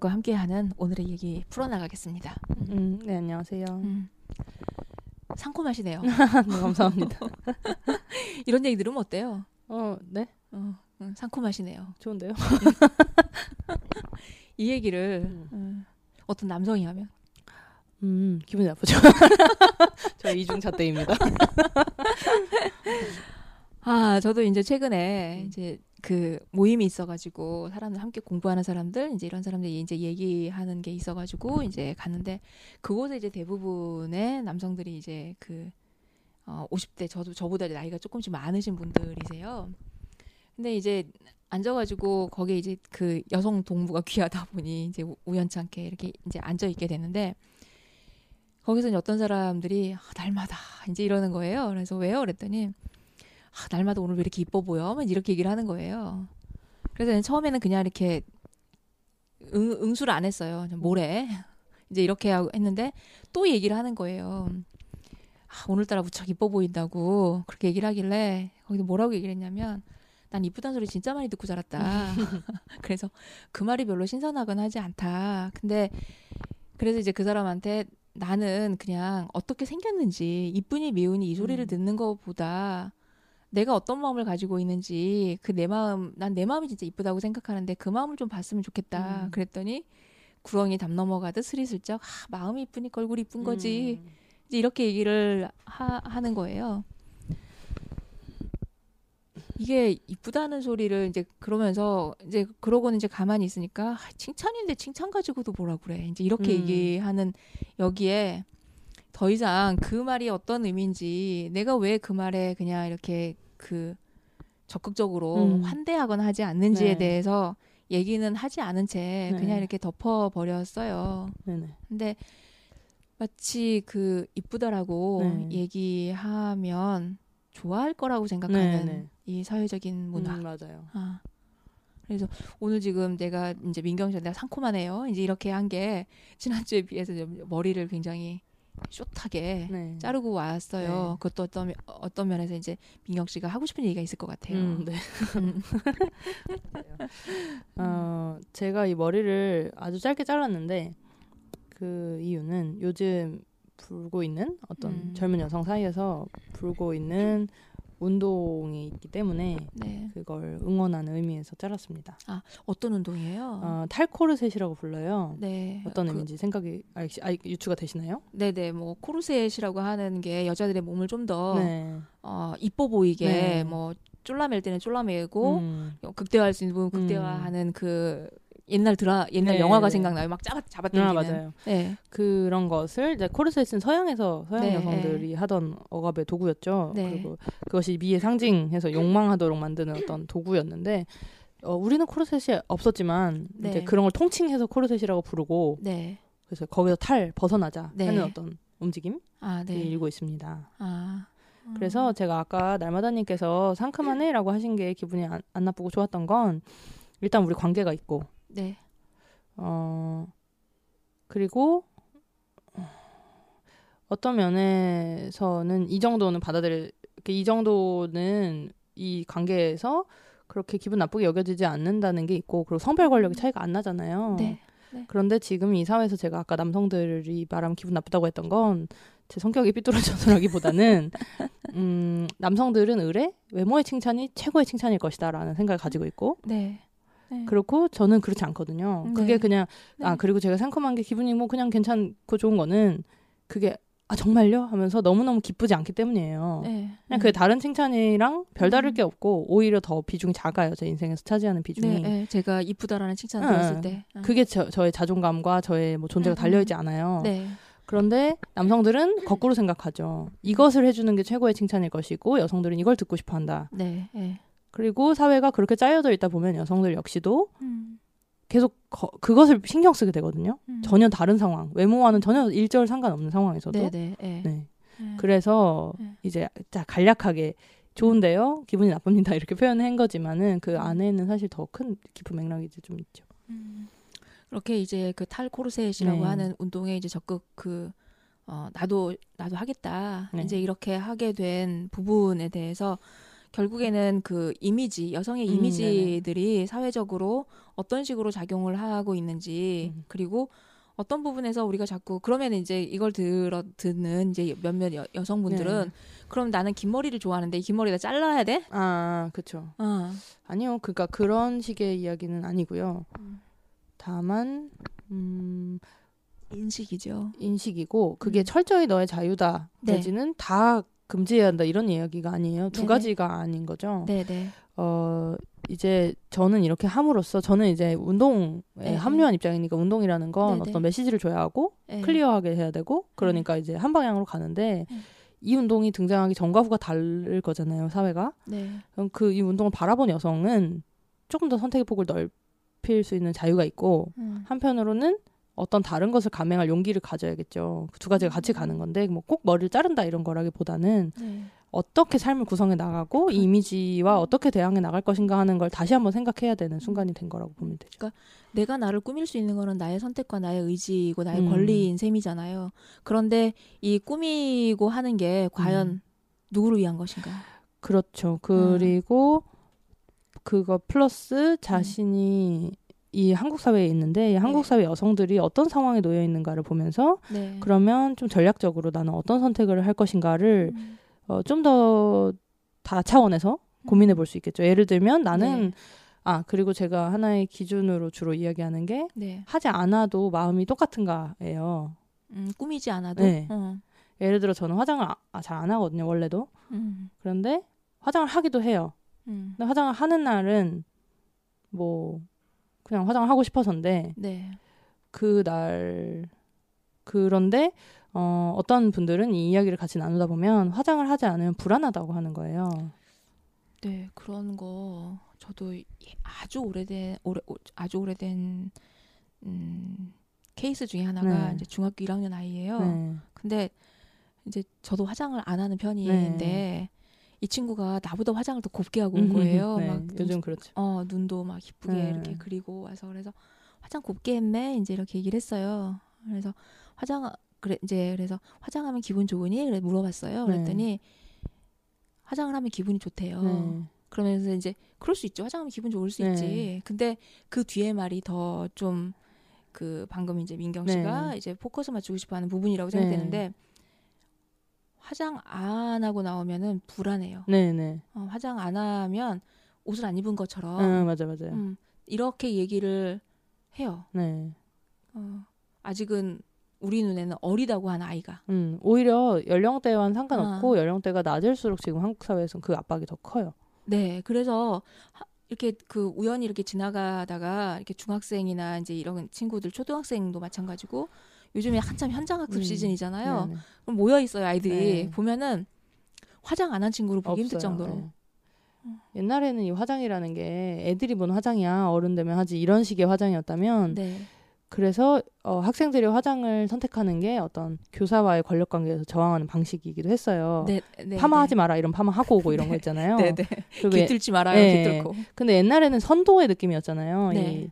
작가와 함께하는 오늘의 얘기 풀어나가겠습니다. 음, 네, 안녕하세요. 음. 상콤하시네요. 네, 감사합니다. 이런 얘기 들으면 어때요? 어, 네. 어, 음, 상콤하시네요. 좋은데요? 이 얘기를 음. 음, 어떤 남성이 하면 음, 기분이 나쁘죠. 저 이중잣대입니다. 아 저도 이제 최근에 음. 이제 그 모임이 있어가지고 사람들 함께 공부하는 사람들 이제 이런 사람들이 이제 얘기하는 게 있어가지고 이제 갔는데 그곳에 이제 대부분의 남성들이 이제 그 어, 50대 저도 저보다 나이가 조금씩 많으신 분들이세요. 근데 이제 앉아가지고 거기에 이제 그 여성 동무가 귀하다 보니 이제 우- 우연찮게 이렇게 이제 앉아 있게 됐는데 거기서 이제 어떤 사람들이 아, 날마다 이제 이러는 거예요. 그래서 왜요? 그랬더니 아, 날마다 오늘 왜 이렇게 이뻐 보여? 막 이렇게 얘기를 하는 거예요. 그래서 처음에는 그냥 이렇게 응, 응수를 안 했어요. 그냥 뭐래? 이제 이렇게 하고 했는데 또 얘기를 하는 거예요. 아, 오늘따라 무척 이뻐 보인다고 그렇게 얘기를 하길래 거기서 뭐라고 얘기를 했냐면 난 이쁘다는 소리 진짜 많이 듣고 자랐다. 그래서 그 말이 별로 신선하거나 하지 않다. 근데 그래서 이제 그 사람한테 나는 그냥 어떻게 생겼는지 이쁘니 미우니 이 소리를 음. 듣는 것보다 내가 어떤 마음을 가지고 있는지 그 내 마음 난 내 마음이 진짜 이쁘다고 생각하는데 그 마음을 좀 봤으면 좋겠다. 음. 그랬더니 구렁이 담 넘어가듯 스리슬쩍 아, 마음이 이쁘니까 얼굴이 이쁜 거지. 음. 이제 이렇게 얘기를 하, 하는 거예요. 이게 이쁘다는 소리를 이제 그러면서 이제 그러고는 이제 가만히 있으니까 아, 칭찬인데 칭찬 가지고도 뭐라 그래. 이제 이렇게 음. 얘기하는 여기에 더 이상 그 말이 어떤 의미인지 내가 왜 그 말에 그냥 이렇게 그 적극적으로 음. 환대하거나 하지 않는지에 네. 대해서 얘기는 하지 않은 채 네. 그냥 이렇게 덮어 버렸어요. 네네. 근데 마치 그 이쁘다라고 네. 얘기하면 좋아할 거라고 생각하는 네네. 이 사회적인 문화. 음, 맞아요. 아. 그래서 오늘 지금 내가 이제 민경 씨가 내가 상콤하네요. 이제 이렇게 한 게 지난주에 비해서 좀 머리를 굉장히 숏하게 네. 자르고 왔어요. 네. 그것도 어떤 어떤 면에서 이제 민경 씨가 하고 싶은 얘기가 있을 것 같아요. 음, 네. 음. 어, 제가 이 머리를 아주 짧게 잘랐는데 그 이유는 요즘 불고 있는 어떤 음. 젊은 여성 사이에서 불고 있는 운동이 있기 때문에 네. 그걸 응원하는 의미에서 잘랐습니다. 어떤 운동이에요? 어, 탈코르셋이라고 불러요. 네. 어떤 그- 의미인지 생각이 아, 아, 유추가 되시나요? 네네 뭐 코르셋이라고 하는 게 여자들의 몸을 좀더 네. 어, 이뻐 보이게 네. 뭐 쫄라맬 때는 쫄라매고 음. 어, 극대화할 수 있는 부분 극대화하는 그 옛날 드라 옛날 네, 영화가 네. 생각나요. 막 잡아 잡아당기는. 아, 맞아요. 네. 그런 것을 이제 코르셋은 서양에서 서양 네, 여성들이 하던 억압의 도구였죠. 네. 그리고 그것이 미의 상징해서 욕망하도록 만드는 어떤 도구였는데 어, 우리는 코르셋이 없었지만 네. 이제 그런 걸 통칭해서 코르셋이라고 부르고 네. 그래서 거기서 탈 벗어나자 네. 하는 어떤 움직임이 아, 네. 일고 있습니다. 아. 음. 그래서 제가 아까 날마다님께서 상큼하네라고 하신 게 기분이 안, 안 나쁘고 좋았던 건 일단 우리 관계가 있고 네. 어 그리고 어떤 면에서는 이 정도는 받아들일 이 정도는 이 관계에서 그렇게 기분 나쁘게 여겨지지 않는다는 게 있고 그리고 성별 권력의 차이가 안 나잖아요. 네. 그런데 지금 이 사회에서 제가 아까 남성들이 말하면 기분 나쁘다고 했던 건 제 성격이 삐뚤어져서라기보다는 음, 남성들은 의뢰 외모의 칭찬이 최고의 칭찬일 것이다라는 생각을 가지고 있고 네. 네. 그렇고 저는 그렇지 않거든요. 네. 그게 그냥 네. 아 그리고 제가 상큼한 게 기분이 뭐 그냥 괜찮고 좋은 거는 그게 아 정말요 하면서 너무 너무 기쁘지 않기 때문이에요. 네. 그냥 그게 다른 칭찬이랑 별다를 음. 게 없고 오히려 더 비중이 작아요 제 인생에서 차지하는 비중이. 네, 네. 제가 이쁘다라는 칭찬 응, 들었을 응. 때. 응. 그게 저, 저의 자존감과 저의 뭐 존재가 음, 달려 있지 않아요. 네. 그런데 남성들은 거꾸로 생각하죠. 이것을 해주는 게 최고의 칭찬일 것이고 여성들은 이걸 듣고 싶어 한다. 네. 네. 그리고 사회가 그렇게 짜여져 있다 보면 여성들 역시도 음. 계속 거- 그것을 신경 쓰게 되거든요. 음. 전혀 다른 상황, 외모와는 전혀 일절 상관없는 상황에서도. 네, 네. 네. 네. 네. 그래서 네. 이제 자 간략하게 좋은데요, 기분이 나쁩니다 이렇게 표현한 거지만은 그 안에는 사실 더 큰 깊은 맥락이 이제 좀 있죠. 음. 그렇게 이제 그 탈코르셋이라고 네. 하는 운동에 이제 적극 그 어, 나도 나도 하겠다. 네. 이제 이렇게 하게 된 부분에 대해서 결국에는 그 이미지 여성의 음, 이미지들이 사회적으로 어떤 식으로 작용을 하고 있는지 음. 그리고 어떤 부분에서 우리가 자꾸 그러면 이제 이걸 들어 듣는 이제 몇몇 여, 여성분들은 네. 그럼 나는 긴 머리를 좋아하는데 이긴 머리가 잘라야 돼? 아, 그렇죠. 어. 아니요, 그러니까 그런 식의 이야기는 아니고요. 음. 다만 음, 인식이죠. 인식이고 그게 음. 철저히 너의 자유다. 네. 내지는 다 금지해야 한다 이런 이야기가 아니에요. 두 네네. 가지가 아닌 거죠. 네, 네. 어 이제 저는 이렇게 함으로써 저는 이제 운동에 네. 합류한 입장이니까 운동이라는 건 네네. 어떤 메시지를 줘야 하고 네. 클리어하게 해야 되고 그러니까 이제 한 방향으로 가는데 네. 이 운동이 등장하기 전과 후가 다를 거잖아요 사회가 네. 그럼 그 이 운동을 바라본 여성은 조금 더 선택의 폭을 넓힐 수 있는 자유가 있고 음. 한편으로는 어떤 다른 것을 감행할 용기를 가져야겠죠. 그 두 가지가 같이 가는 건데 뭐 꼭 머리를 자른다 이런 거라기보다는 네. 어떻게 삶을 구성해 나가고 이 이미지와 어떻게 대항해 나갈 것인가 하는 걸 다시 한번 생각해야 되는 순간이 된 거라고 보면 되죠. 내가 나를 꾸밀 수 있는 거는 나의 선택과 나의 의지이고 나의 음. 권리인 셈이잖아요. 그런데 이 꾸미고 하는 게 과연 음. 누구를 위한 것인가? 그렇죠. 그리고 그거 플러스 자신이 이 한국 사회에 있는데 이 한국 네. 사회 여성들이 어떤 상황에 놓여 있는가를 보면서 네. 그러면 좀 전략적으로 나는 어떤 선택을 할 것인가를 음. 어, 좀 더 다 차원에서 고민해 볼 수 있겠죠. 예를 들면 나는 네. 아 그리고 제가 하나의 기준으로 주로 이야기하는 게 네. 하지 않아도 마음이 똑같은가예요. 음, 꾸미지 않아도. 네. 어. 예를 들어 저는 화장을 아, 잘안 하거든요 원래도 음. 그런데 화장을 하기도 해요. 음. 근데 화장을 하는 날은 뭐 그냥 화장을 하고 싶어서인데 네. 그날 그런데 어, 어떤 분들은 이 이야기를 같이 나누다 보면 화장을 하지 않으면 불안하다고 하는 거예요. 네. 그런 거 저도 이- 아주 오래된 오래 오- 아주 오래된 음, 케이스 중에 하나가 네. 이제 중학교 1학년 아이예요. 네. 근데 이제 저도 화장을 안 하는 편인데 네. 이 친구가 나보다 화장을 더 곱게 하고 온 음, 거예요. 네, 막 요즘 그렇죠. 어 눈도 막 이쁘게 네. 이렇게 그리고 와서 그래서 화장 곱게 했네 이제 이렇게 얘기를 했어요. 그래서 화장 그래 이제 그래서 화장하면 기분 좋으니 그래 물어봤어요. 네. 그랬더니 화장을 하면 기분이 좋대요. 네. 그러면서 이제 그럴 수 있죠. 화장하면 기분 좋을 수 네. 있지. 근데 그 뒤에 말이 더좀 그 방금 이제 민경 씨가 네. 이제 포커스 맞추고 싶어하는 부분이라고 네. 생각되는데 화장 안 하고 나오면은 불안해요. 네, 네. 어, 화장 안 하면 옷을 안 입은 것처럼 음, 맞아, 맞아요. 음, 이렇게 얘기를 해요. 네. 어, 아직은 우리 눈에는 어리다고 하는 아이가. 음, 오히려 연령대와는 상관없고 아. 연령대가 낮을수록 지금 한국 사회에서는 그 압박이 더 커요. 네, 그래서 하- 이렇게 그 우연히 이렇게 지나가다가 이렇게 중학생이나 이제 이런 친구들 초등학생도 마찬가지고 요즘에 한참 현장학습 음, 시즌이잖아요. 네, 네. 그럼 모여 있어요 아이들이 네. 보면은 화장 안 한 친구를 보기 힘들 없어요. 정도로. 네. 옛날에는 이 화장이라는 게 애들이 본 화장이야 어른 되면 하지 이런 식의 화장이었다면 네, 그래서 어, 학생들이 화장을 선택하는 게 어떤 교사와의 권력 관계에서 저항하는 방식이기도 했어요. 네, 네, 파마하지 마라 이런 파마 하고 오고 이런 거 있잖아요. 네, 네. 그리고 예- 깃들지 말아요, 네. 깃들고. 근데 옛날에는 선도의 느낌이었잖아요. 네. 이,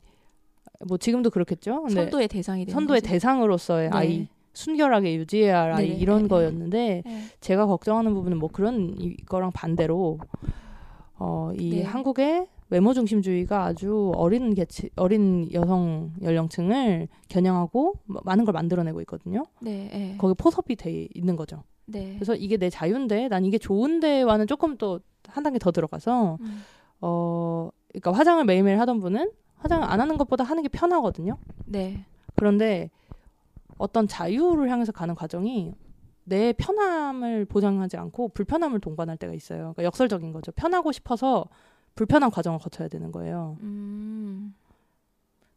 뭐 지금도 그렇겠죠. 선도의 대상이 되는 선도의 거지. 대상으로서의 네. 아이 순결하게 유지해야 할 아이 네, 이런 네, 거였는데 네. 제가 걱정하는 부분은 뭐 그런 이거랑 반대로 어이 네. 한국의 외모 중심주의가 아주 어린 계층 어린 여성 연령층을 겨냥하고 뭐 많은 걸 만들어내고 있거든요. 네, 네. 거기 포섭이 돼 있는 거죠. 네. 그래서 이게 내 자유인데 난 이게 좋은데와는 조금 또 한 단계 더 들어가서 음, 어 그러니까 화장을 매일매일 하던 분은 화장을 안 하는 것보다 하는 게 편하거든요. 네. 그런데 어떤 자유를 향해서 가는 과정이 내 편함을 보장하지 않고 불편함을 동반할 때가 있어요. 그러니까 역설적인 거죠. 편하고 싶어서 불편한 과정을 거쳐야 되는 거예요. 음.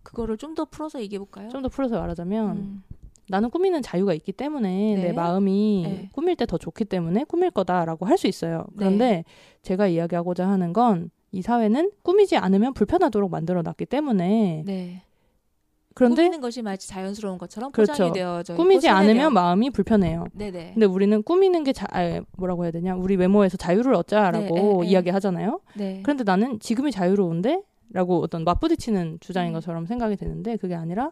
그거를 좀 더 풀어서 얘기해 볼까요? 좀 더 풀어서 말하자면 음. 나는 꾸미는 자유가 있기 때문에 네. 내 마음이 네. 꾸밀 때 더 좋기 때문에 꾸밀 거다라고 할 수 있어요. 네. 그런데 제가 이야기하고자 하는 건 이 사회는 꾸미지 않으면 불편하도록 만들어 놨기 때문에 네. 그런데 꾸미는 것이 마치 자연스러운 것처럼 그렇죠. 포장이 되어져 있고 꾸미지 않으면 손해되어- 마음이 불편해요. 네네. 근데 우리는 꾸미는 게 자, 아, 뭐라고 해야 되냐? 우리 외모에서 자유를 얻자라고 네, 네, 네. 이야기하잖아요. 네. 그런데 나는 지금이 자유로운데? 라고 어떤 맞부딪히는 주장인 음. 것처럼 생각이 되는데 그게 아니라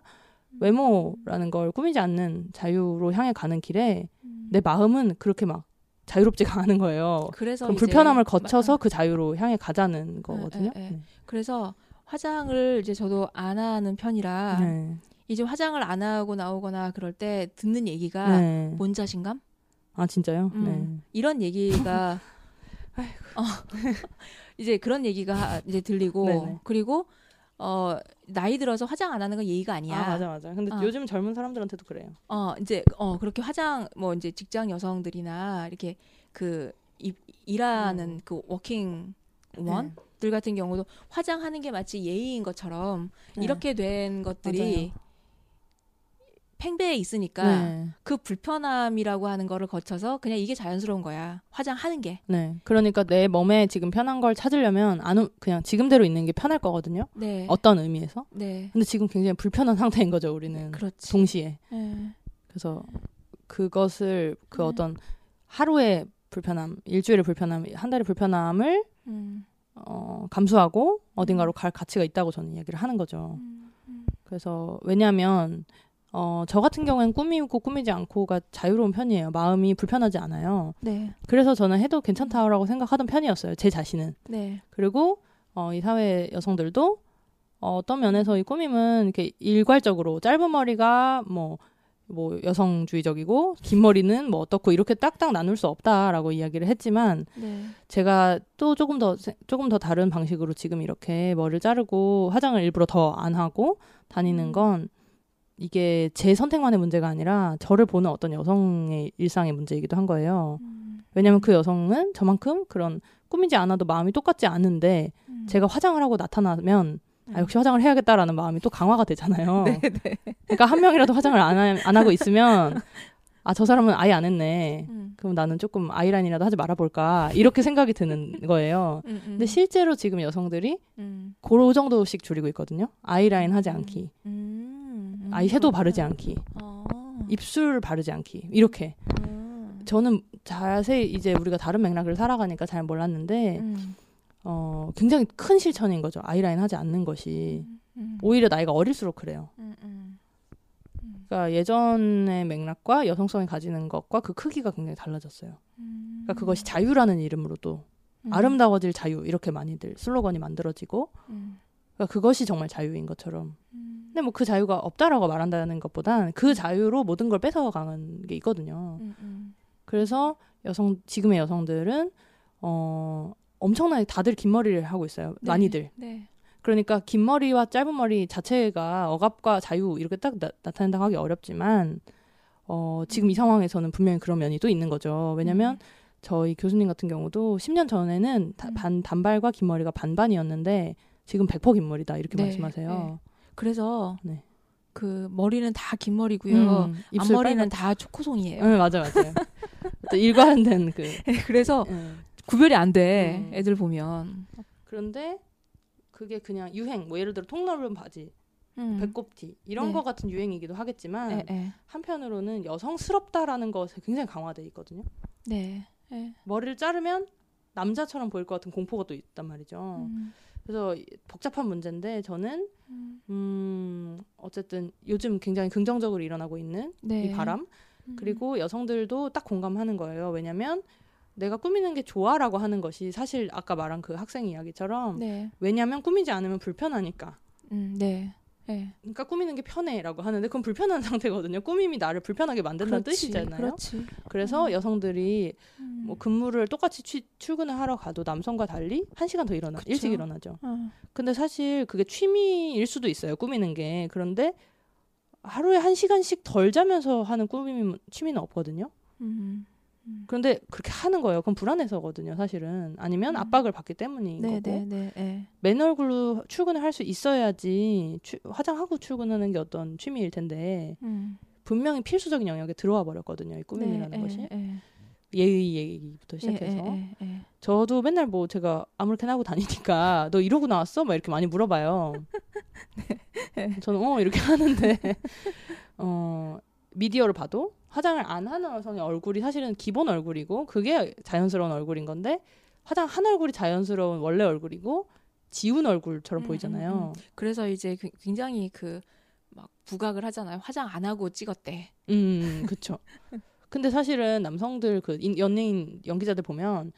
외모라는 걸 꾸미지 않는 자유로 향해 가는 길에 음. 내 마음은 그렇게 막 자유롭지가 않은 거예요. 그래서 그럼 불편함을 마- 거쳐서 그 자유로 향해 가자는 거거든요. 에, 에. 네. 그래서 화장을 이제 저도 안 하는 편이라 네. 이제 화장을 안 하고 나오거나 그럴 때 듣는 얘기가 네. 뭔 자신감? 아 진짜요? 음. 네. 이런 얘기가 어, 이제 그런 얘기가 이제 들리고 네네. 그리고 어 나이 들어서 화장 안 하는 건 예의가 아니야. 아 맞아 맞아. 근데 어. 요즘 젊은 사람들한테도 그래요. 어 이제 어 그렇게 화장 뭐 이제 직장 여성들이나 이렇게 그 이, 일하는 그 워킹 우먼들 같은 경우도 화장하는 게 마치 예의인 것처럼 네. 이렇게 된 것들이 맞아요. 팽배해 있으니까 네. 그 불편함이라고 하는 거를 거쳐서 그냥 이게 자연스러운 거야. 화장하는 게. 네. 그러니까 내 몸에 지금 편한 걸 찾으려면 안 우- 그냥 지금대로 있는 게 편할 거거든요. 네. 어떤 의미에서? 네. 근데 지금 굉장히 불편한 상태인 거죠, 우리는. 그렇지. 동시에. 네. 그래서 그것을 그 네. 어떤 하루의 불편함, 일주일의 불편함, 한 달의 불편함을 음. 어, 감수하고 어딘가로 갈 가치가 있다고 저는 이야기를 하는 거죠. 음. 음. 그래서 왜냐하면 어, 저 같은 경우에는 꾸미고 꾸미지 않고가 자유로운 편이에요. 마음이 불편하지 않아요. 네. 그래서 저는 해도 괜찮다라고 생각하던 편이었어요. 제 자신은. 네. 그리고 어, 이 사회 여성들도 어, 어떤 면에서 이 꾸밈은 이렇게 일괄적으로 짧은 머리가 뭐, 뭐 여성주의적이고 긴 머리는 뭐 어떻고 이렇게 딱딱 나눌 수 없다라고 이야기를 했지만 네. 제가 또 조금 더 세- 조금 더 다른 방식으로 지금 이렇게 머리를 자르고 화장을 일부러 더 안 하고 다니는 음. 건 이게 제 선택만의 문제가 아니라 저를 보는 어떤 여성의 일상의 문제이기도 한 거예요. 음. 왜냐면 그 여성은 저만큼 그런 꾸미지 않아도 마음이 똑같지 않은데 음. 제가 화장을 하고 나타나면 아, 음. 역시 화장을 해야겠다라는 마음이 또 강화가 되잖아요. 네, 네. 그러니까 한 명이라도 화장을 안, 하, 안 하고 있으면 아 저 사람은 아예 안 했네. 음. 그럼 나는 조금 아이라인이라도 하지 말아볼까 이렇게 생각이 드는 거예요. 음, 음. 근데 실제로 지금 여성들이 음. 그 정도씩 줄이고 있거든요. 아이라인 하지 않기, 음. 음. 아이 섀도우 그렇구나. 바르지 않기, 어. 입술 바르지 않기 이렇게 음. 저는 자세히 이제 우리가 다른 맥락을 살아가니까 잘 몰랐는데 음. 어 굉장히 큰 실천인 거죠. 아이라인 하지 않는 것이 음. 오히려 나이가 어릴수록 그래요. 음, 음. 그러니까 예전의 맥락과 여성성이 가지는 것과 그 크기가 굉장히 달라졌어요. 음. 그러니까 그것이 자유라는 이름으로 또 음. 아름다워질 자유 이렇게 많이들 슬로건이 만들어지고 음. 그러니까 그것이 정말 자유인 것처럼. 음. 근데 뭐 그 자유가 없다라고 말한다는 것보단 그 자유로 모든 걸 뺏어가는 게 있거든요. 음, 음. 그래서 여성 지금의 여성들은 어 엄청나게 다들 긴 머리를 하고 있어요. 네. 많이들. 네. 그러니까 긴 머리와 짧은 머리 자체가 억압과 자유 이렇게 딱 나, 나타낸다고 하기 어렵지만 어 지금 이 상황에서는 분명히 그런 면이 또 있는 거죠. 왜냐면 저희 교수님 같은 경우도 10년 전에는 다- 음. 반 단발과 긴 머리가 반반이었는데 지금 100%긴 머리다 이렇게 네, 말씀하세요. 그래서 네. 그 머리는 다 긴 머리고요. 음, 앞머리는 빨갛- 다 초코송이에요. 응, 맞아 맞아요. 또 일관된 그 그래서 응. 구별이 안 돼. 음. 애들 보면. 그런데 그게 그냥 유행 뭐 예를 들어 통 넓은 바지, 음. 배꼽티 이런 네. 거 같은 유행이기도 하겠지만 예, 예. 한편으로는 여성스럽다라는 것에 굉장히 강화돼 있거든요. 네. 예. 머리를 자르면 남자처럼 보일 것 같은 공포가 또 있단 말이죠. 음. 그래서 이- 복잡한 문제인데 저는 음. 음 어쨌든 요즘 굉장히 긍정적으로 일어나고 있는 네. 이 바람 음. 그리고 여성들도 딱 공감하는 거예요. 왜냐면 내가 꾸미는 게 좋아라고 하는 것이 사실 아까 말한 그 학생 이야기처럼 네. 왜냐면 꾸미지 않으면 불편하니까. 음, 네. 예. 그러니까 꾸미는 게 편해라고 하는데 그건 불편한 상태거든요. 꾸밈이 나를 불편하게 만든다는 그렇지, 뜻이잖아요. 그렇지. 그래서 음. 여성들이 음. 뭐 근무를 똑같이 취- 출근을 하러 가도 남성과 달리 한 시간 더 일어나 그쵸. 일찍 일어나죠. 어. 근데 사실 그게 취미일 수도 있어요. 꾸미는 게 그런데 하루에 한 시간씩 덜 자면서 하는 꾸미 취미는 없거든요. 음. 그런데 그렇게 하는 거예요. 그건 불안해서거든요. 사실은 아니면 음. 압박을 받기 때문인 네, 거고 네, 네. 예. 맨 얼굴로 출근을 할 수 있어야지 취- 화장하고 출근하는 게 어떤 취미일 텐데 음. 분명히 필수적인 영역에 들어와 버렸거든요. 이 꾸밈이라는 네, 것이 예, 예. 예의 얘기부터 예, 시작해서 예, 예, 예. 저도 맨날 뭐 제가 아무렇게나 하고 다니니까 너 이러고 나왔어? 막 이렇게 많이 물어봐요. 네. 저는 어 이렇게 하는데 어 미디어를 봐도 화장을 안 하는 여성의 얼굴이 사실은 기본 얼굴이고 그게 자연스러운 얼굴인 건데 화장 한 얼굴이 자연스러운 원래 얼굴이고 지운 얼굴처럼 음, 보이잖아요. 그래서 이제 그- 굉장히 그 막 부각을 하잖아요. 화장 안 하고 찍었대. 음, 그쵸. 근데 사실은 남성들 그 인- 연예인 연기자들 보면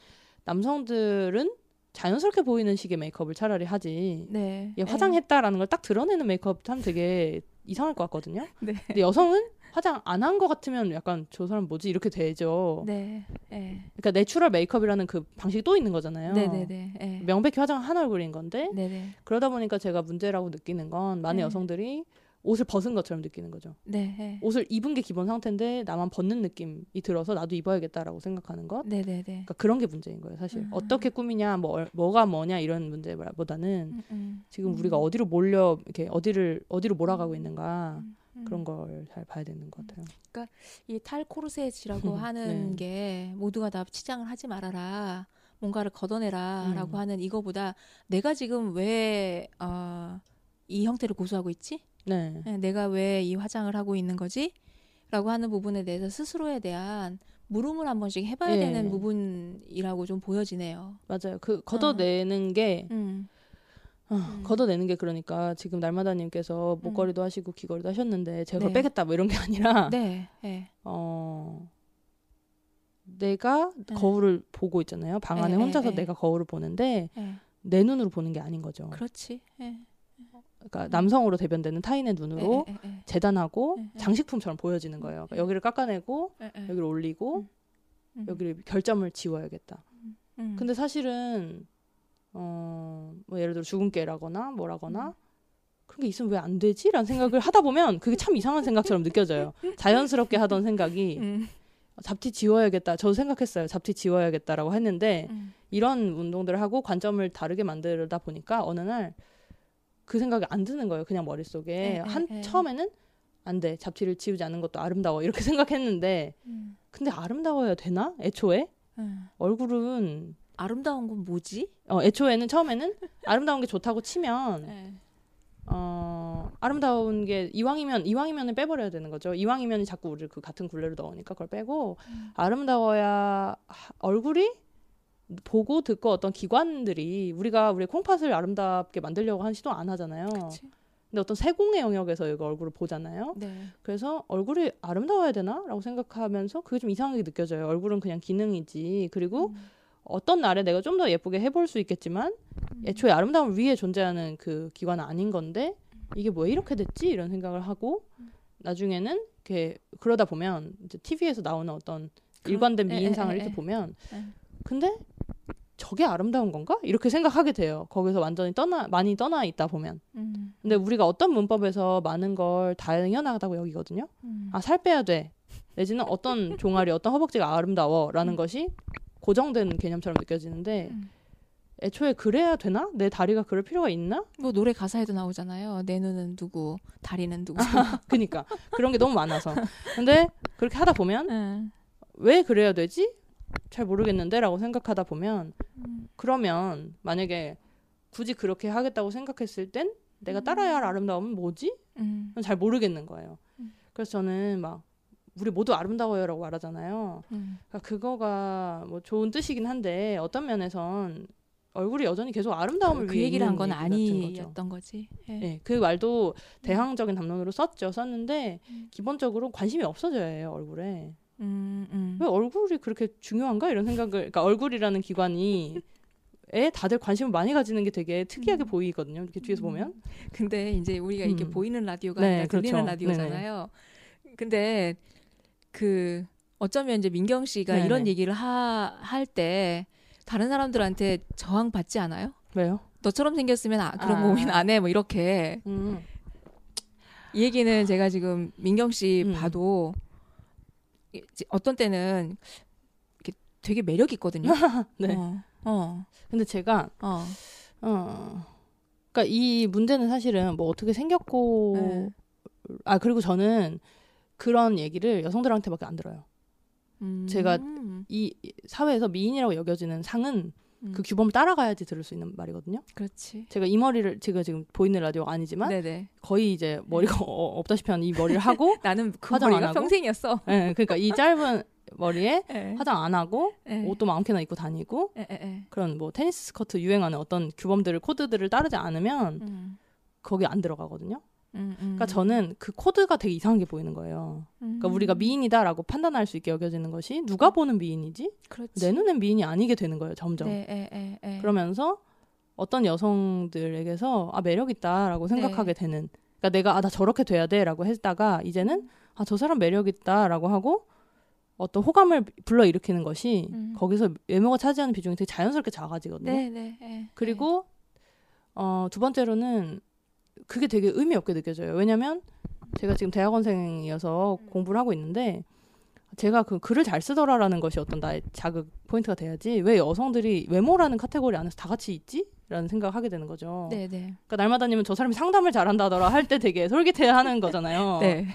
남성들은 자연스럽게 보이는 식의 메이크업을 차라리 하지. 네. 얘 화장했다라는 걸 딱 드러내는 메이크업 하면 되게 이상할 것 같거든요. 네. 근데 여성은 화장 안 한 것 같으면 약간 저 사람 뭐지 이렇게 되죠. 네. 네. 그러니까 내추럴 메이크업이라는 그 방식이 또 있는 거잖아요. 네, 네, 네. 네. 명백히 화장 한 얼굴인 건데 네, 네. 그러다 보니까 제가 문제라고 느끼는 건 많은 네. 여성들이 옷을 벗은 것처럼 느끼는 거죠. 네. 네. 옷을 입은 게 기본 상태인데 나만 벗는 느낌이 들어서 나도 입어야겠다라고 생각하는 것. 네, 네, 네. 그러니까 그런 게 문제인 거예요, 사실. 음. 어떻게 꾸미냐, 뭐 얼- 뭐가 뭐냐 이런 문제보다는 음, 음. 지금 음. 우리가 어디로 몰려 이렇게 어디를 어디로 몰아가고 있는가 음, 음. 그런 걸 잘 봐야 되는 것 같아요. 이 탈코르셋이라고 하는 네. 게 모두가 다 치장을 하지 말아라. 뭔가를 걷어내라라고 음. 하는 이거보다 내가 지금 왜 어, 이 형태를 고수하고 있지? 네, 네, 내가 왜 이 화장을 하고 있는 거지? 라고 하는 부분에 대해서 스스로에 대한 물음을 한 번씩 해봐야 예. 되는 부분이라고 좀 보여지네요. 맞아요. 그 걷어내는 게 음. 어, 음. 걷어내는 게 그러니까 지금 날마다님께서 목걸이도 하시고 귀걸이도 하셨는데 제가 네. 빼겠다 뭐 이런 게 아니라 네, 네. 어 내가 네. 거울을 보고 있잖아요. 방 안에 네, 혼자서 네, 네. 내가 거울을 보는데 네. 내 눈으로 보는 게 아닌 거죠. 그렇지. 네. 그러니까 남성으로 대변되는 타인의 눈으로 재단하고. 장식품처럼 보여지는 거예요. 그러니까 여기를 깎아내고. 여기를 올리고 음. 여기를 결점을 지워야겠다. 음. 근데 사실은 어, 뭐 예를 들어 주근깨라거나 뭐라거나 음. 그런 게 있으면 왜 안 되지 라는 생각을 하다 보면 그게 참 이상한 생각처럼 느껴져요. 자연스럽게 하던 생각이 음. 잡티 지워야겠다. 저도 생각했어요. 잡티 지워야겠다라고 했는데 음. 이런 운동들을 하고 관점을 다르게 만들다 보니까 어느 날 그 생각이 안 드는 거예요. 그냥 머릿속에. 에, 에, 한 에. 처음에는 안 돼. 잡티를 지우지 않는 것도 아름다워. 이렇게 생각했는데 음. 근데 아름다워야 되나? 애초에? 음. 얼굴은 아름다운 건 뭐지? 어, 애초에는 처음에는 아름다운 게 좋다고 치면 네. 어 아름다운 게 이왕이면 이왕이면은 빼버려야 되는 거죠. 이왕이면 자꾸 우리를 그 같은 굴레로 넣으니까 그걸 빼고 음. 아름다워야 하- 얼굴이 보고 듣고 어떤 기관들이 우리가 우리 콩팥을 아름답게 만들려고 한 시도 안 하잖아요. 그치? 근데 어떤 세공의 영역에서 이거 얼굴을 보잖아요. 네. 그래서 얼굴이 아름다워야 되나라고 생각하면서 그게 좀 이상하게 느껴져요. 얼굴은 그냥 기능이지. 그리고 음. 어떤 날에 내가 좀 더 예쁘게 해볼 수 있겠지만 음. 애초에 아름다움을 위해 존재하는 그 기관은 아닌 건데 이게 왜 이렇게 됐지 이런 생각을 하고 음. 나중에는 이렇게 그러다 보면 이제 TV에서 나오는 어떤 그런- 일관된 미인상을 에, 이렇게 에. 보면 에. 근데 저게 아름다운 건가 이렇게 생각하게 돼요. 거기서 완전히 떠나 많이 떠나 있다 보면. 음. 근데 우리가 어떤 문법에서 많은 걸 당연하다고 여기거든요. 음. 아살 빼야 돼 내지는 어떤 종아리 어떤 허벅지가 아름다워라는 음. 것이 고정된 개념처럼 느껴지는데 음. 애초에 그래야 되나 내 다리가 그럴 필요가 있나 뭐 노래 가사에도 나오잖아요. 내 눈은 누구, 다리는 누구. 그니까 그런 게 너무 많아서 근데 그렇게 하다 보면 응. 왜 그래야 되지 잘 모르겠는데라고 생각하다 보면 음. 그러면 만약에 굳이 그렇게 하겠다고 생각했을 땐 내가 따라야 할 아름다움은 뭐지 음. 잘 모르겠는 거예요 음. 그래서 저는 막 우리 모두 아름다워요라고 말하잖아요 음. 그러니까 그거가 뭐 좋은 뜻이긴 한데 어떤 면에선 얼굴이 여전히 계속 아름다움을 그 위해 얘기를 한 건. 아니었던 거지. 예. 네, 그 말도 대항적인 담론으로 썼죠. 썼는데 음. 기본적으로 관심이 없어져야 해요 얼굴에. 음, 음. 왜 얼굴이 그렇게 중요한가 이런 생각을. 그러니까 얼굴이라는 기관이 에 다들 관심을 많이 가지는 게 되게 특이하게 음. 보이거든요. 이렇게 뒤에서 보면. 근데 이제 우리가 이게 음. 보이는 라디오가 네, 아니라 들리는 그렇죠. 라디오잖아요. 근데 그 어쩌면 이제 민경 씨가 네네. 이런 얘기를 하, 할 때 다른 사람들한테 저항 받지 않아요? 왜요? 너처럼 생겼으면 아, 그런 아. 고민 안 해. 뭐 이렇게. 음. 이 얘기는 제가 지금 민경 씨 음. 봐도 어떤 때는 이렇게 되게 매력 있거든요. 네. 어. 어. 근데 제가 어. 어. 그러니까 이 문제는 사실은 뭐 어떻게 생겼고 네. 아 그리고 저는 그런 얘기를 여성들한테밖에 안 들어요. 음. 제가 이 사회에서 미인이라고 여겨지는 상은 음. 그 규범을 따라가야지 들을 수 있는 말이거든요. 그렇지. 제가 이 머리를 제가 지금 보이는 라디오가 아니지만 네네. 거의 이제 머리가 어, 없다시피 한 이 머리를 하고 나는 그 화장 안 하고? 평생이었어. 예, 그러니까 이 짧은 머리에 예. 화장 안 하고 예. 옷도 아무렇게나 입고 다니고 예. 그런 뭐 테니스 스커트 유행하는 어떤 규범들을 코드들을 따르지 않으면 음. 거기 안 들어가거든요. 음, 음. 그러니까 저는 그 코드가 되게 이상하게 보이는 거예요. 그러니까 음. 우리가 미인이다라고 판단할 수 있게 여겨지는 것이 누가 보는 미인이지? 그렇지. 내 눈엔 미인이 아니게 되는 거예요, 점점. 네, 예, 예, 예. 그러면서 어떤 여성들에게서 아 매력 있다라고 생각하게 되는 그러니까 내가 아 나 저렇게 돼야 돼라고 했다가 이제는 아 저 사람 매력 있다라고 하고 어떤 호감을 불러 일으키는 것이 음. 거기서 외모가 차지하는 비중이 되게 자연스럽게 작아지거든요. 네, 네, 예. 그리고 어 두 번째로는 그게 되게 의미 없게 느껴져요. 왜냐면 제가 지금 대학원생이어서 음. 공부를 하고 있는데 제가 그 글을 잘 쓰더라라는 것이 어떤 나의 자극 포인트가 돼야지 왜 여성들이 외모라는 카테고리 안에서 다 같이 있지? 라는 생각을 하게 되는 거죠. 네, 네. 그러니까 날마다 다니면 저 사람이 상담을 잘한다더라 할 때 되게 솔깃해하는 거잖아요. 네.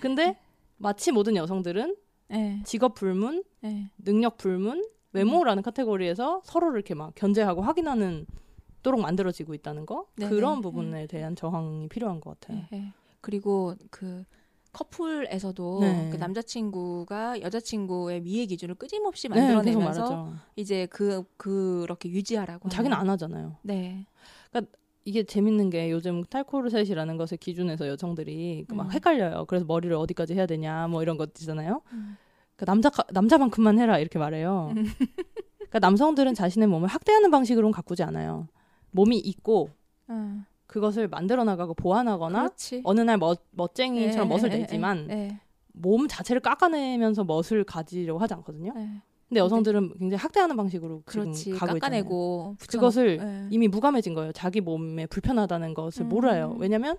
근데 마치 모든 여성들은 예. 직업 불문, 예. 능력 불문, 외모라는 카테고리에서 서로를 이렇게 막 견제하고 확인하는 도록 만들어지고 있다는 거 네네. 그런 부분에 대한 저항이 필요한 것 같아요. 예, 예. 그리고 그 커플에서도 네. 그 남자친구가 여자친구의 미의 기준을 끊임없이 네, 만들어내면서 말하죠. 이제 그 그렇게 유지하라고 자기는 하는. 안 하잖아요. 네. 이게 재밌는 게 요즘 탈코르셋이라는 것을 기준해서 여성들이 막 음. 헷갈려요. 그래서 머리를 어디까지 해야 되냐 뭐 이런 것 있잖아요. 음. 그 남자 남자만큼만 해라 이렇게 말해요. 음. 그러니까 남성들은 자신의 몸을 학대하는 방식으로는 가꾸지 않아요. 몸이 있고 음. 그것을 만들어 나가고 보완하거나 그렇지. 어느 날 멋, 멋쟁이처럼 예, 멋을 예, 예, 내지만 예, 몸 자체를 깎아내면서 멋을 가지려고 하지 않거든요. 예. 근데 여성들은 굉장히 학대하는 방식으로 그렇지. 가고 있잖아요. 깎아내고 붙여놓- 그것을 예. 이미 무감해진 거예요. 자기 몸에 불편하다는 것을 음. 몰라요. 왜냐면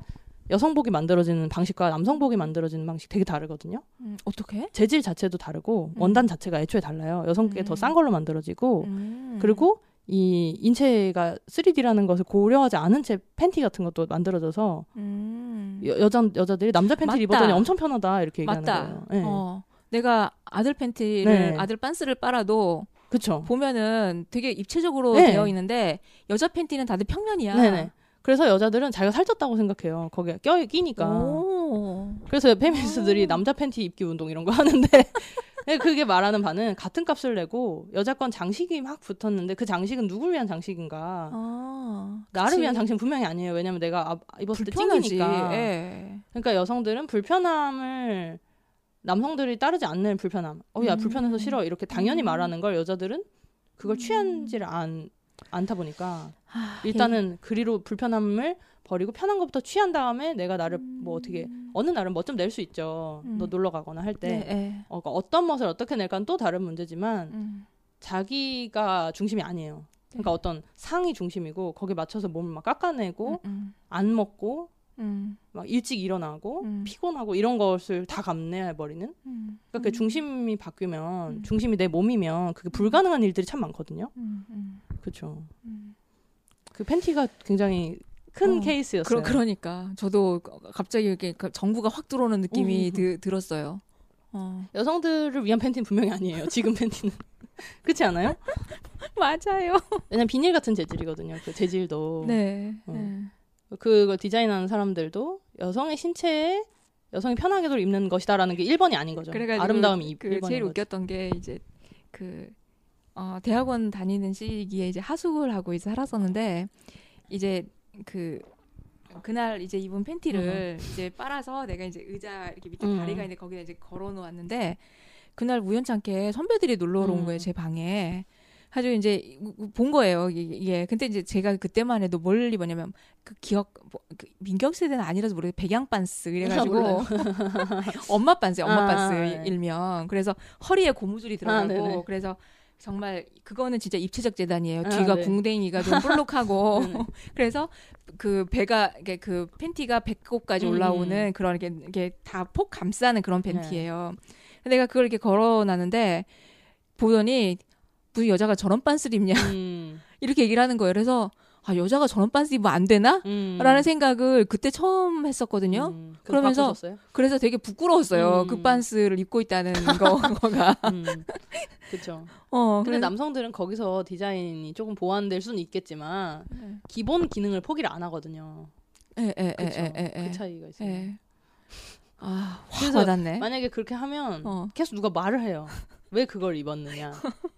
여성복이 만들어지는 방식과 남성복이 만들어지는 방식 되게 다르거든요. 음, 어떻게? 재질 자체도 다르고 음. 원단 자체가 애초에 달라요. 여성게 음. 더싼 걸로 만들어지고 음. 그리고 이 인체가 3D라는 것을 고려하지 않은 채 팬티 같은 것도 만들어져서 음. 여, 여자 여자들이 남자 팬티를 맞다. 입었더니 엄청 편하다 이렇게 얘기하는 맞다. 거예요. 네. 어. 내가 아들 팬티를 네. 아들 빤스를 빨아도 그렇죠. 보면은 되게 입체적으로 네. 되어 있는데 여자 팬티는 다들 평면이야. 네네. 그래서 여자들은 자기가 살쪘다고 생각해요. 거기에 껴 끼니까. 오. 그래서 페미니스트들이 오. 남자 팬티 입기 운동 이런 거 하는데 그게 말하는 바는 같은 값을 내고 여자 건 장식이 막 붙었는데 그 장식은 누굴 위한 장식인가? 아, 나를. 위한 장식은 분명히 아니에요. 왜냐면 내가 아- 입었을 때 불편하지. 찡기니까. 예. 그러니까 여성들은 불편함을 남성들이 따르지 않는 불편함. 어, 야, 음. 불편해서 싫어. 이렇게 당연히 음. 말하는 걸 여자들은 그걸 음. 취한지를 안, 않다 보니까 아, 일단은 그리로 불편함을 버리고 편한 것부터 취한 다음에 내가 나를 음. 뭐 어떻게 어느 날은 멋 좀 낼 수 있죠. 음. 너 놀러 가거나 할 때. 네, 예. 어, 그러니까 어떤 멋을 어떻게 낼까는 또 다른 문제지만 음. 자기가 중심이 아니에요. 그러니까 네. 어떤 상이 중심이고 거기에 맞춰서 몸을 막 깎아내고 음, 안 먹고 음, 막 일찍 일어나고 음. 피곤하고 이런 것을 다 감내해 버리는 음, 그러니까 그 음. 중심이 바뀌면 음. 중심이 내 몸이면 그게 불가능한 일들이 참 많거든요. 음, 음, 그렇죠. 음. 그 팬티가 굉장히 큰 어, 케이스였어요. 그러, 그러니까 저도 갑자기 이렇게 그 정부가 확 들어오는 느낌이 음. 드, 들었어요. 어. 여성들을 위한 팬티는 분명히 아니에요. 지금 팬티는 그렇지 않아요? 맞아요. 왜냐면 비닐 같은 재질이거든요. 그 재질도 네. 어. 네. 그걸 디자인하는 사람들도 여성의 신체에 여성이 편하게도 입는 것이다라는 게 1번이 아닌 거죠. 아름다움이 이- 그 1번인 제일 거죠. 웃겼던 게 이제 그 어, 대학원 다니는 시기에 이제 하숙을 하고 이제 살았었는데 이제 그 그날 이제 입은 팬티를 이제 빨아서 내가 이제 의자 이렇게 밑에 음. 다리가 있는데 거기다 이제 걸어 놓았는데 그날 우연찮게 선배들이 놀러 온 음. 거예요 제 방에 아주 이제 본 거예요 이게. 근데 이제 제가 그때만 해도 뭘 입었냐면 그 기억 뭐, 그 민경 세대는 아니라서 모르겠 백양 반스 이래가지고 몰라요. 엄마 반스 엄마 아, 반스 네. 일명 그래서 허리에 고무줄이 아. 들어가고 그래서 정말 그거는 진짜 입체적 재단이에요 아, 뒤가 네. 궁뎅이가 좀 볼록하고 네네. 그래서 그 배가 이게 그 팬티가 배꼽까지 음. 올라오는 그런 이게 이게 다 폭 감싸는 그런 네. 팬티예요. 내가 그걸 이렇게 걸어놨는데 보더니 무슨 여자가 저런 빤스를 입냐 음, 이렇게 얘기를 하는 거예요. 그래서 아 여자가 저런 빤스 입으면 안 되나? 음. 라는 생각을 그때 처음 했었거든요. 음, 그래서 그러면서 바꾸셨어요? 그래서 되게 부끄러웠어요. 음. 그 빤스를 입고 있다는 거, 거가. 음, 그렇죠. 어, 근데 그래- 남성들은 거기서 디자인이 조금 보완될 수는 있겠지만 네. 기본 기능을 포기를 안 하거든요. 예, 예, 예, 그렇죠. 예, 예, 그 예. 차이가 있어요. 예. 아, 확 그래서 와닿네. 만약에 그렇게 하면 어. 계속 누가 말을 해요. 왜 그걸 입었느냐.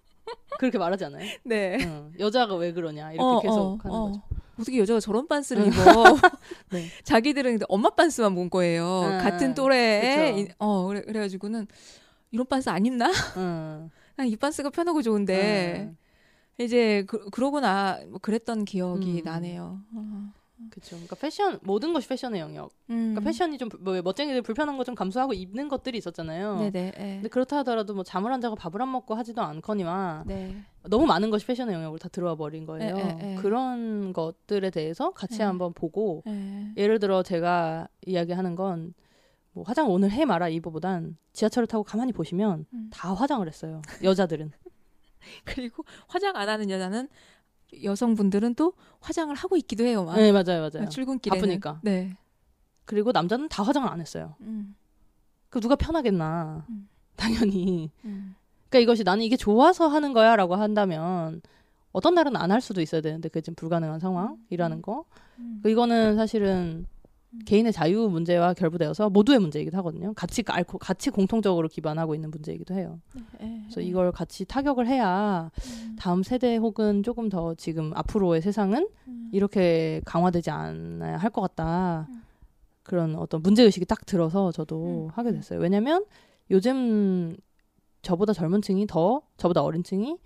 그렇게 말하지 않아요? 네. 응. 여자가 왜 그러냐 이렇게 어, 계속 어, 하는 어. 거죠. 어떻게 여자가 저런 빤스를 입어? 네. 자기들은 엄마 빤스만 본 거예요. 아, 같은 또래에. 어, 그래, 그래가지고는 이런 빤스 안 입나? 응. 난이 빤스가 편하고 좋은데. 응. 이제 그, 그러고 나 뭐 그랬던 기억이 음. 나네요. 어. 그렇죠. 그러니까 패션 모든 것이 패션의 영역. 음. 그러니까 패션이 좀 뭐, 멋쟁이들 불편한 거 좀 감수하고 입는 것들이 있었잖아요. 네네. 예. 근데 그렇다 하더라도 뭐 잠을 안 자고 밥을 안 먹고 하지도 않거니와 네. 너무 많은 것이 패션의 영역으로 다 들어와 버린 거예요. 에, 에, 에. 그런 것들에 대해서 같이 에. 한번 보고 예. 예를 들어 제가 이야기하는 건 뭐 화장 오늘 해 마라 이거보단 지하철을 타고 가만히 보시면 음. 다 화장을 했어요. 여자들은. 그리고 화장 안 하는 여자는 여성분들은 또 화장을 하고 있기도 해요. 막. 네 맞아요 맞아요. 출근길에 바쁘니까. 네. 그리고 남자는 다 화장을 안 했어요. 음. 그 누가 편하겠나. 음. 당연히. 음. 그러니까 이것이 나는 이게 좋아서 하는 거야라고 한다면 어떤 날은 안 할 수도 있어야 되는데 그게 지금 불가능한 상황이라는 거. 음. 그 이거는 사실은 개인의 자유 문제와 결부되어서 모두의 문제이기도 하거든요. 같이 앓고 같이 공통적으로 기반하고 있는 문제이기도 해요. 예. 그래서 이걸 같이 타격을 해야 음. 다음 세대 혹은 조금 더 지금 앞으로의 세상은 음. 이렇게 강화되지 않아야 할 것 같다. 음. 그런 어떤 문제 의식이 딱 들어서 저도 음. 하게 됐어요. 왜냐면 요즘 저보다 젊은 층이 더 저보다 어린 층이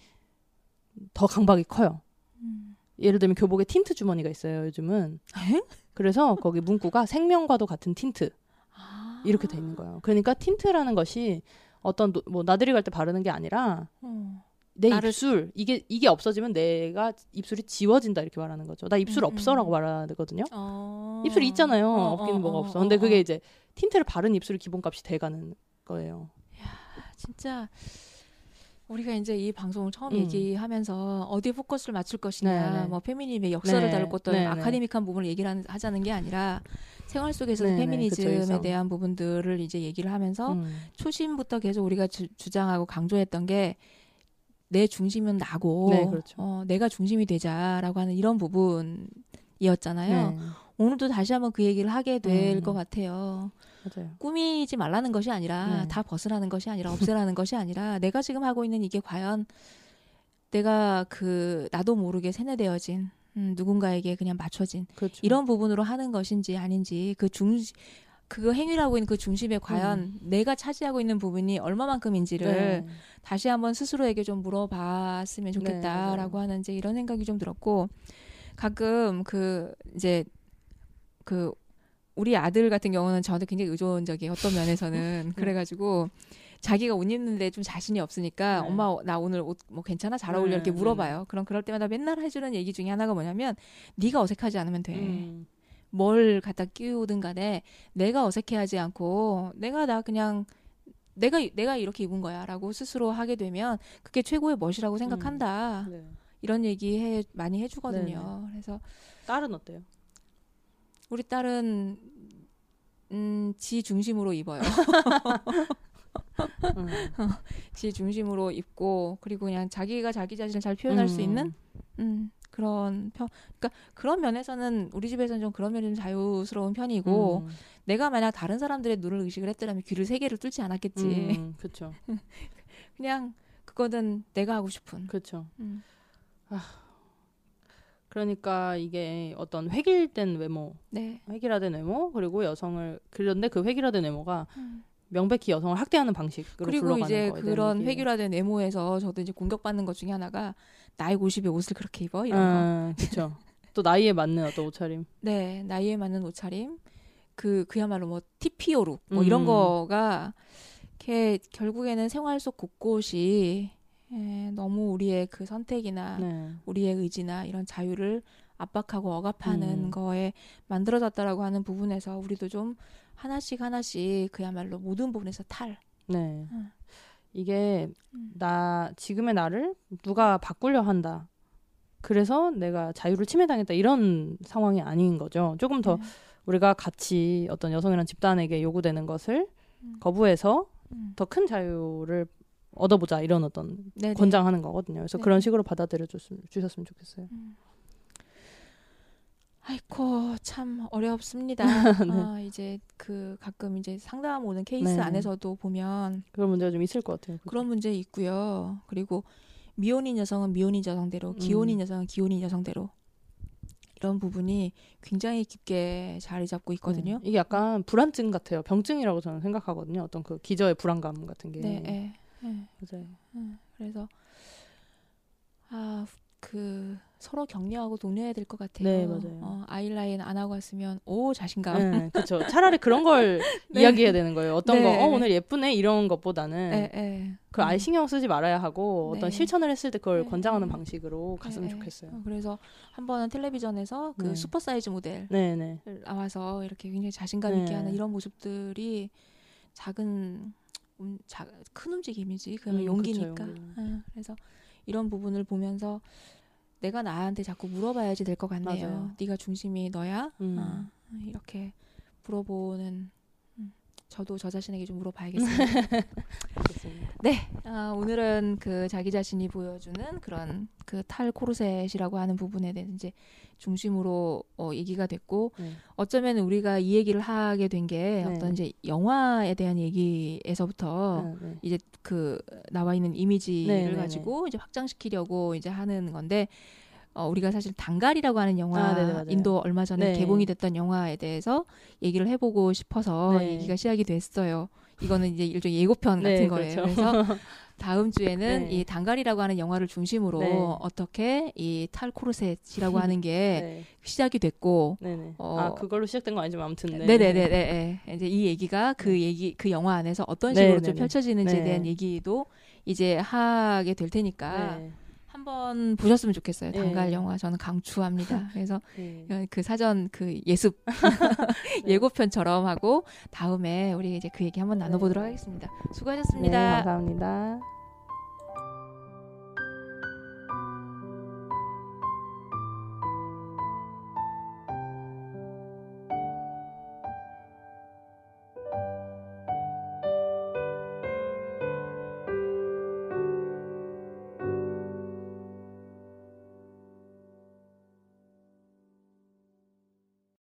더 강박이 커요. 음. 예를 들면 교복에 틴트 주머니가 있어요. 요즘은. 에? 그래서 거기 문구가 생명과도 같은 틴트 아. 이렇게 돼 있는 거예요. 그러니까 틴트라는 것이 어떤 노- 뭐 나들이 갈 때 바르는 게 아니라 어. 내 나를- 입술 이게 이게 없어지면 내가 입술이 지워진다 이렇게 말하는 거죠. 나 입술 음, 없어라고 음. 말하거든요. 어. 입술이 있잖아요. 어, 없기는 어, 뭐가 어, 없어. 어, 근데 어, 그게 어. 이제 틴트를 바른 입술이 기본값이 돼가는 거예요. 진짜 우리가 이제 이 방송을 처음 음. 얘기하면서 어디에 포커스를 맞출 것이냐, 네, 네. 뭐 페미니즘의 역사를 네, 다룰 것도 네, 네. 아카데믹한 부분을 얘기를 하자는 게 아니라 생활 속에서 네, 네, 페미니즘에 그쵸. 대한 부분들을 이제 얘기를 하면서 음. 초심부터 계속 우리가 주, 주장하고 강조했던 게 내 중심은 나고 네, 그렇죠. 어, 내가 중심이 되자라고 하는 이런 부분이 이었잖아요. 네. 오늘도 다시 한번 그 얘기를 하게 될 음. 것 같아요. 맞아요. 꾸미지 말라는 것이 아니라 네. 다 벗으라는 것이 아니라 없애라는 것이 아니라 내가 지금 하고 있는 이게 과연 내가 그 나도 모르게 세뇌되어진 음, 누군가에게 그냥 맞춰진 그렇죠. 이런 부분으로 하는 것인지 아닌지 그 중그 행위를 하고 있는 그 중심에 과연 내가 차지하고 있는 부분이 얼마만큼인지를 음. 네. 다시 한번 스스로에게 좀 물어봤으면 네, 좋겠다라고 맞아요. 하는 이제 이런 생각이 좀 들었고 가끔 그 이제 그 우리 아들 같은 경우는 저한테 굉장히 의존적이에요 어떤 면에서는 그래가지고 자기가 옷 입는데 좀 자신이 없으니까 네. 엄마 나 오늘 옷 뭐 괜찮아 잘 어울려 이렇게 네, 물어봐요 그럼 그럴 때마다 맨날 해주는 얘기 중에 하나가 뭐냐면 네가 어색하지 않으면 돼 음. 뭘 갖다 끼우든 간에 내가 어색해하지 않고 내가 나 그냥 내가 내가 이렇게 입은 거야라고 스스로 하게 되면 그게 최고의 멋이라고 생각한다 네. 이런 얘기 해 많이 해주거든요. 그래서 딸은 어때요? 우리 딸은 음, 지 중심으로 입어요. 음. 지 중심으로 입고 그리고 그냥 자기가 자기 자신을 잘 표현할 수 있는 음, 그런 편. 그러니까 그런 면에서는 우리 집에서는 좀 그런 면이 좀 자유스러운 편이고 음. 내가 만약 다른 사람들의 눈을 의식을 했더라면 귀를 세 개를 뚫지 않았겠지. 음, 그렇죠. 그냥 그거는 내가 하고 싶은. 그렇죠. 음. 그러니까 이게 어떤 획일된 외모, 네. 획일화된 외모 그리고 여성을 그런데 그 획일화된 외모가 음. 명백히 여성을 학대하는 방식으로 그리고 굴러가는 이제 그런 얘기예요. 획일화된 외모에서 저도 이제 공격받는 것 중에 하나가 나이 50에 옷을 그렇게 입어 이런 거. 아, 그렇죠. 또 나이에 맞는 어떤 옷차림. 네, 나이에 맞는 옷차림. 그 그야말로 뭐 TPO룩 뭐 이런 음. 거가 이렇게 결국에는 생활 속 곳곳이 에, 너무 우리의 그 선택이나 네. 우리의 의지나 이런 자유를 압박하고 억압하는 음. 거에 만들어졌다라고 하는 부분에서 우리도 좀 하나씩 하나씩 그야말로 모든 부분에서 탈. 네. 음. 이게 음. 나 지금의 나를 누가 바꾸려 한다. 그래서 내가 자유를 침해당했다 이런 상황이 아닌 거죠. 조금 더 네. 우리가 같이 어떤 여성이란 집단에게 요구되는 것을 음. 거부해서 음. 더큰 자유를 얻어보자 이런 어떤 네네. 권장하는 거거든요. 그래서 네. 그런 식으로 받아들여 주셨으면 좋겠어요. 음. 아이고 참 어렵습니다. 네. 아, 이제 그 가끔 이제 상담 오는 케이스 네. 안에서도 보면 그런 문제가 좀 있을 것 같아요. 그죠? 그런 문제 있고요. 그리고 미혼인 여성은 미혼인 여성대로, 기혼인 음. 여성은 기혼인 여성대로 이런 부분이 굉장히 깊게 자리 잡고 있거든요. 네. 이게 약간 불안증 같아요. 병증이라고 저는 생각하거든요. 어떤 그 기저의 불안감 같은 게. 네, 네, 네. 맞아요. 음, 그래서 아 그 서로 격려하고 독려해야 될 것 같아요. 네, 맞아요. 어, 아이라인 안 하고 왔으면 오 자신감. 네, 그렇죠. 차라리 그런 걸 네. 이야기해야 되는 거예요. 어떤 네. 거, 어, 오늘 예쁘네 이런 것보다는 네, 네. 그걸 아예 음. 신경 쓰지 말아야 하고 어떤 네. 실천을 했을 때 그걸 네. 권장하는 방식으로 갔으면 네, 네. 좋겠어요. 어, 그래서 한 번은 텔레비전에서 그 네. 슈퍼 사이즈 모델 네, 네. 나와서 이렇게 굉장히 자신감 네. 있게 하는 이런 모습들이 작은 음, 자, 큰 움직임이지 그 음, 용기니까 그쵸, 용기. 어, 그래서 이런 부분을 보면서 내가 나한테 자꾸 물어봐야지 될 것 같네요. 맞아요. 네가 중심이 너야? 음. 어, 이렇게 물어보는 음, 저도 저 자신에게 좀 물어봐야겠습니다. 네, 아, 오늘은 그 자기 자신이 보여주는 그런 그 탈 코르셋이라고 하는 부분에 대해서 이제 중심으로 어, 얘기가 됐고 네. 어쩌면 우리가 이 얘기를 하게 된게 네. 어떤 이제 영화에 대한 얘기에서부터 네, 네. 이제 그 나와 있는 이미지를 네, 네, 네. 가지고 이제 확장시키려고 이제 하는 건데 어, 우리가 사실 단갈이라고 하는 영화 아, 네네, 맞아요. 인도 얼마 전에 네. 개봉이 됐던 영화에 대해서 얘기를 해보고 싶어서 네. 얘기가 시작이 됐어요. 이거는 이제 일종의 예고편 같은 네, 거예요. 그렇죠. 그래서 다음 주에는 네. 이 단갈이라고 하는 영화를 중심으로 네. 어떻게 이 탈코르셋이라고 하는 게 네. 시작이 됐고. 어, 아 그걸로 시작된 건 아니지만 아무튼 네. 네네네네. 이제 이 얘기가 그 얘기 그 영화 안에서 어떤 식으로 좀 네네네. 펼쳐지는지에 네. 대한 얘기도 이제 하게 될 테니까 네. 한번 보셨으면 좋겠어요. 네. 단갈 영화 저는 강추합니다. 그래서 네. 그 사전 그 예습 네. 예고편처럼 하고 다음에 우리 이제 그 얘기 한번 나눠보도록 네. 하겠습니다. 네, 수고하셨습니다. 감사합니다.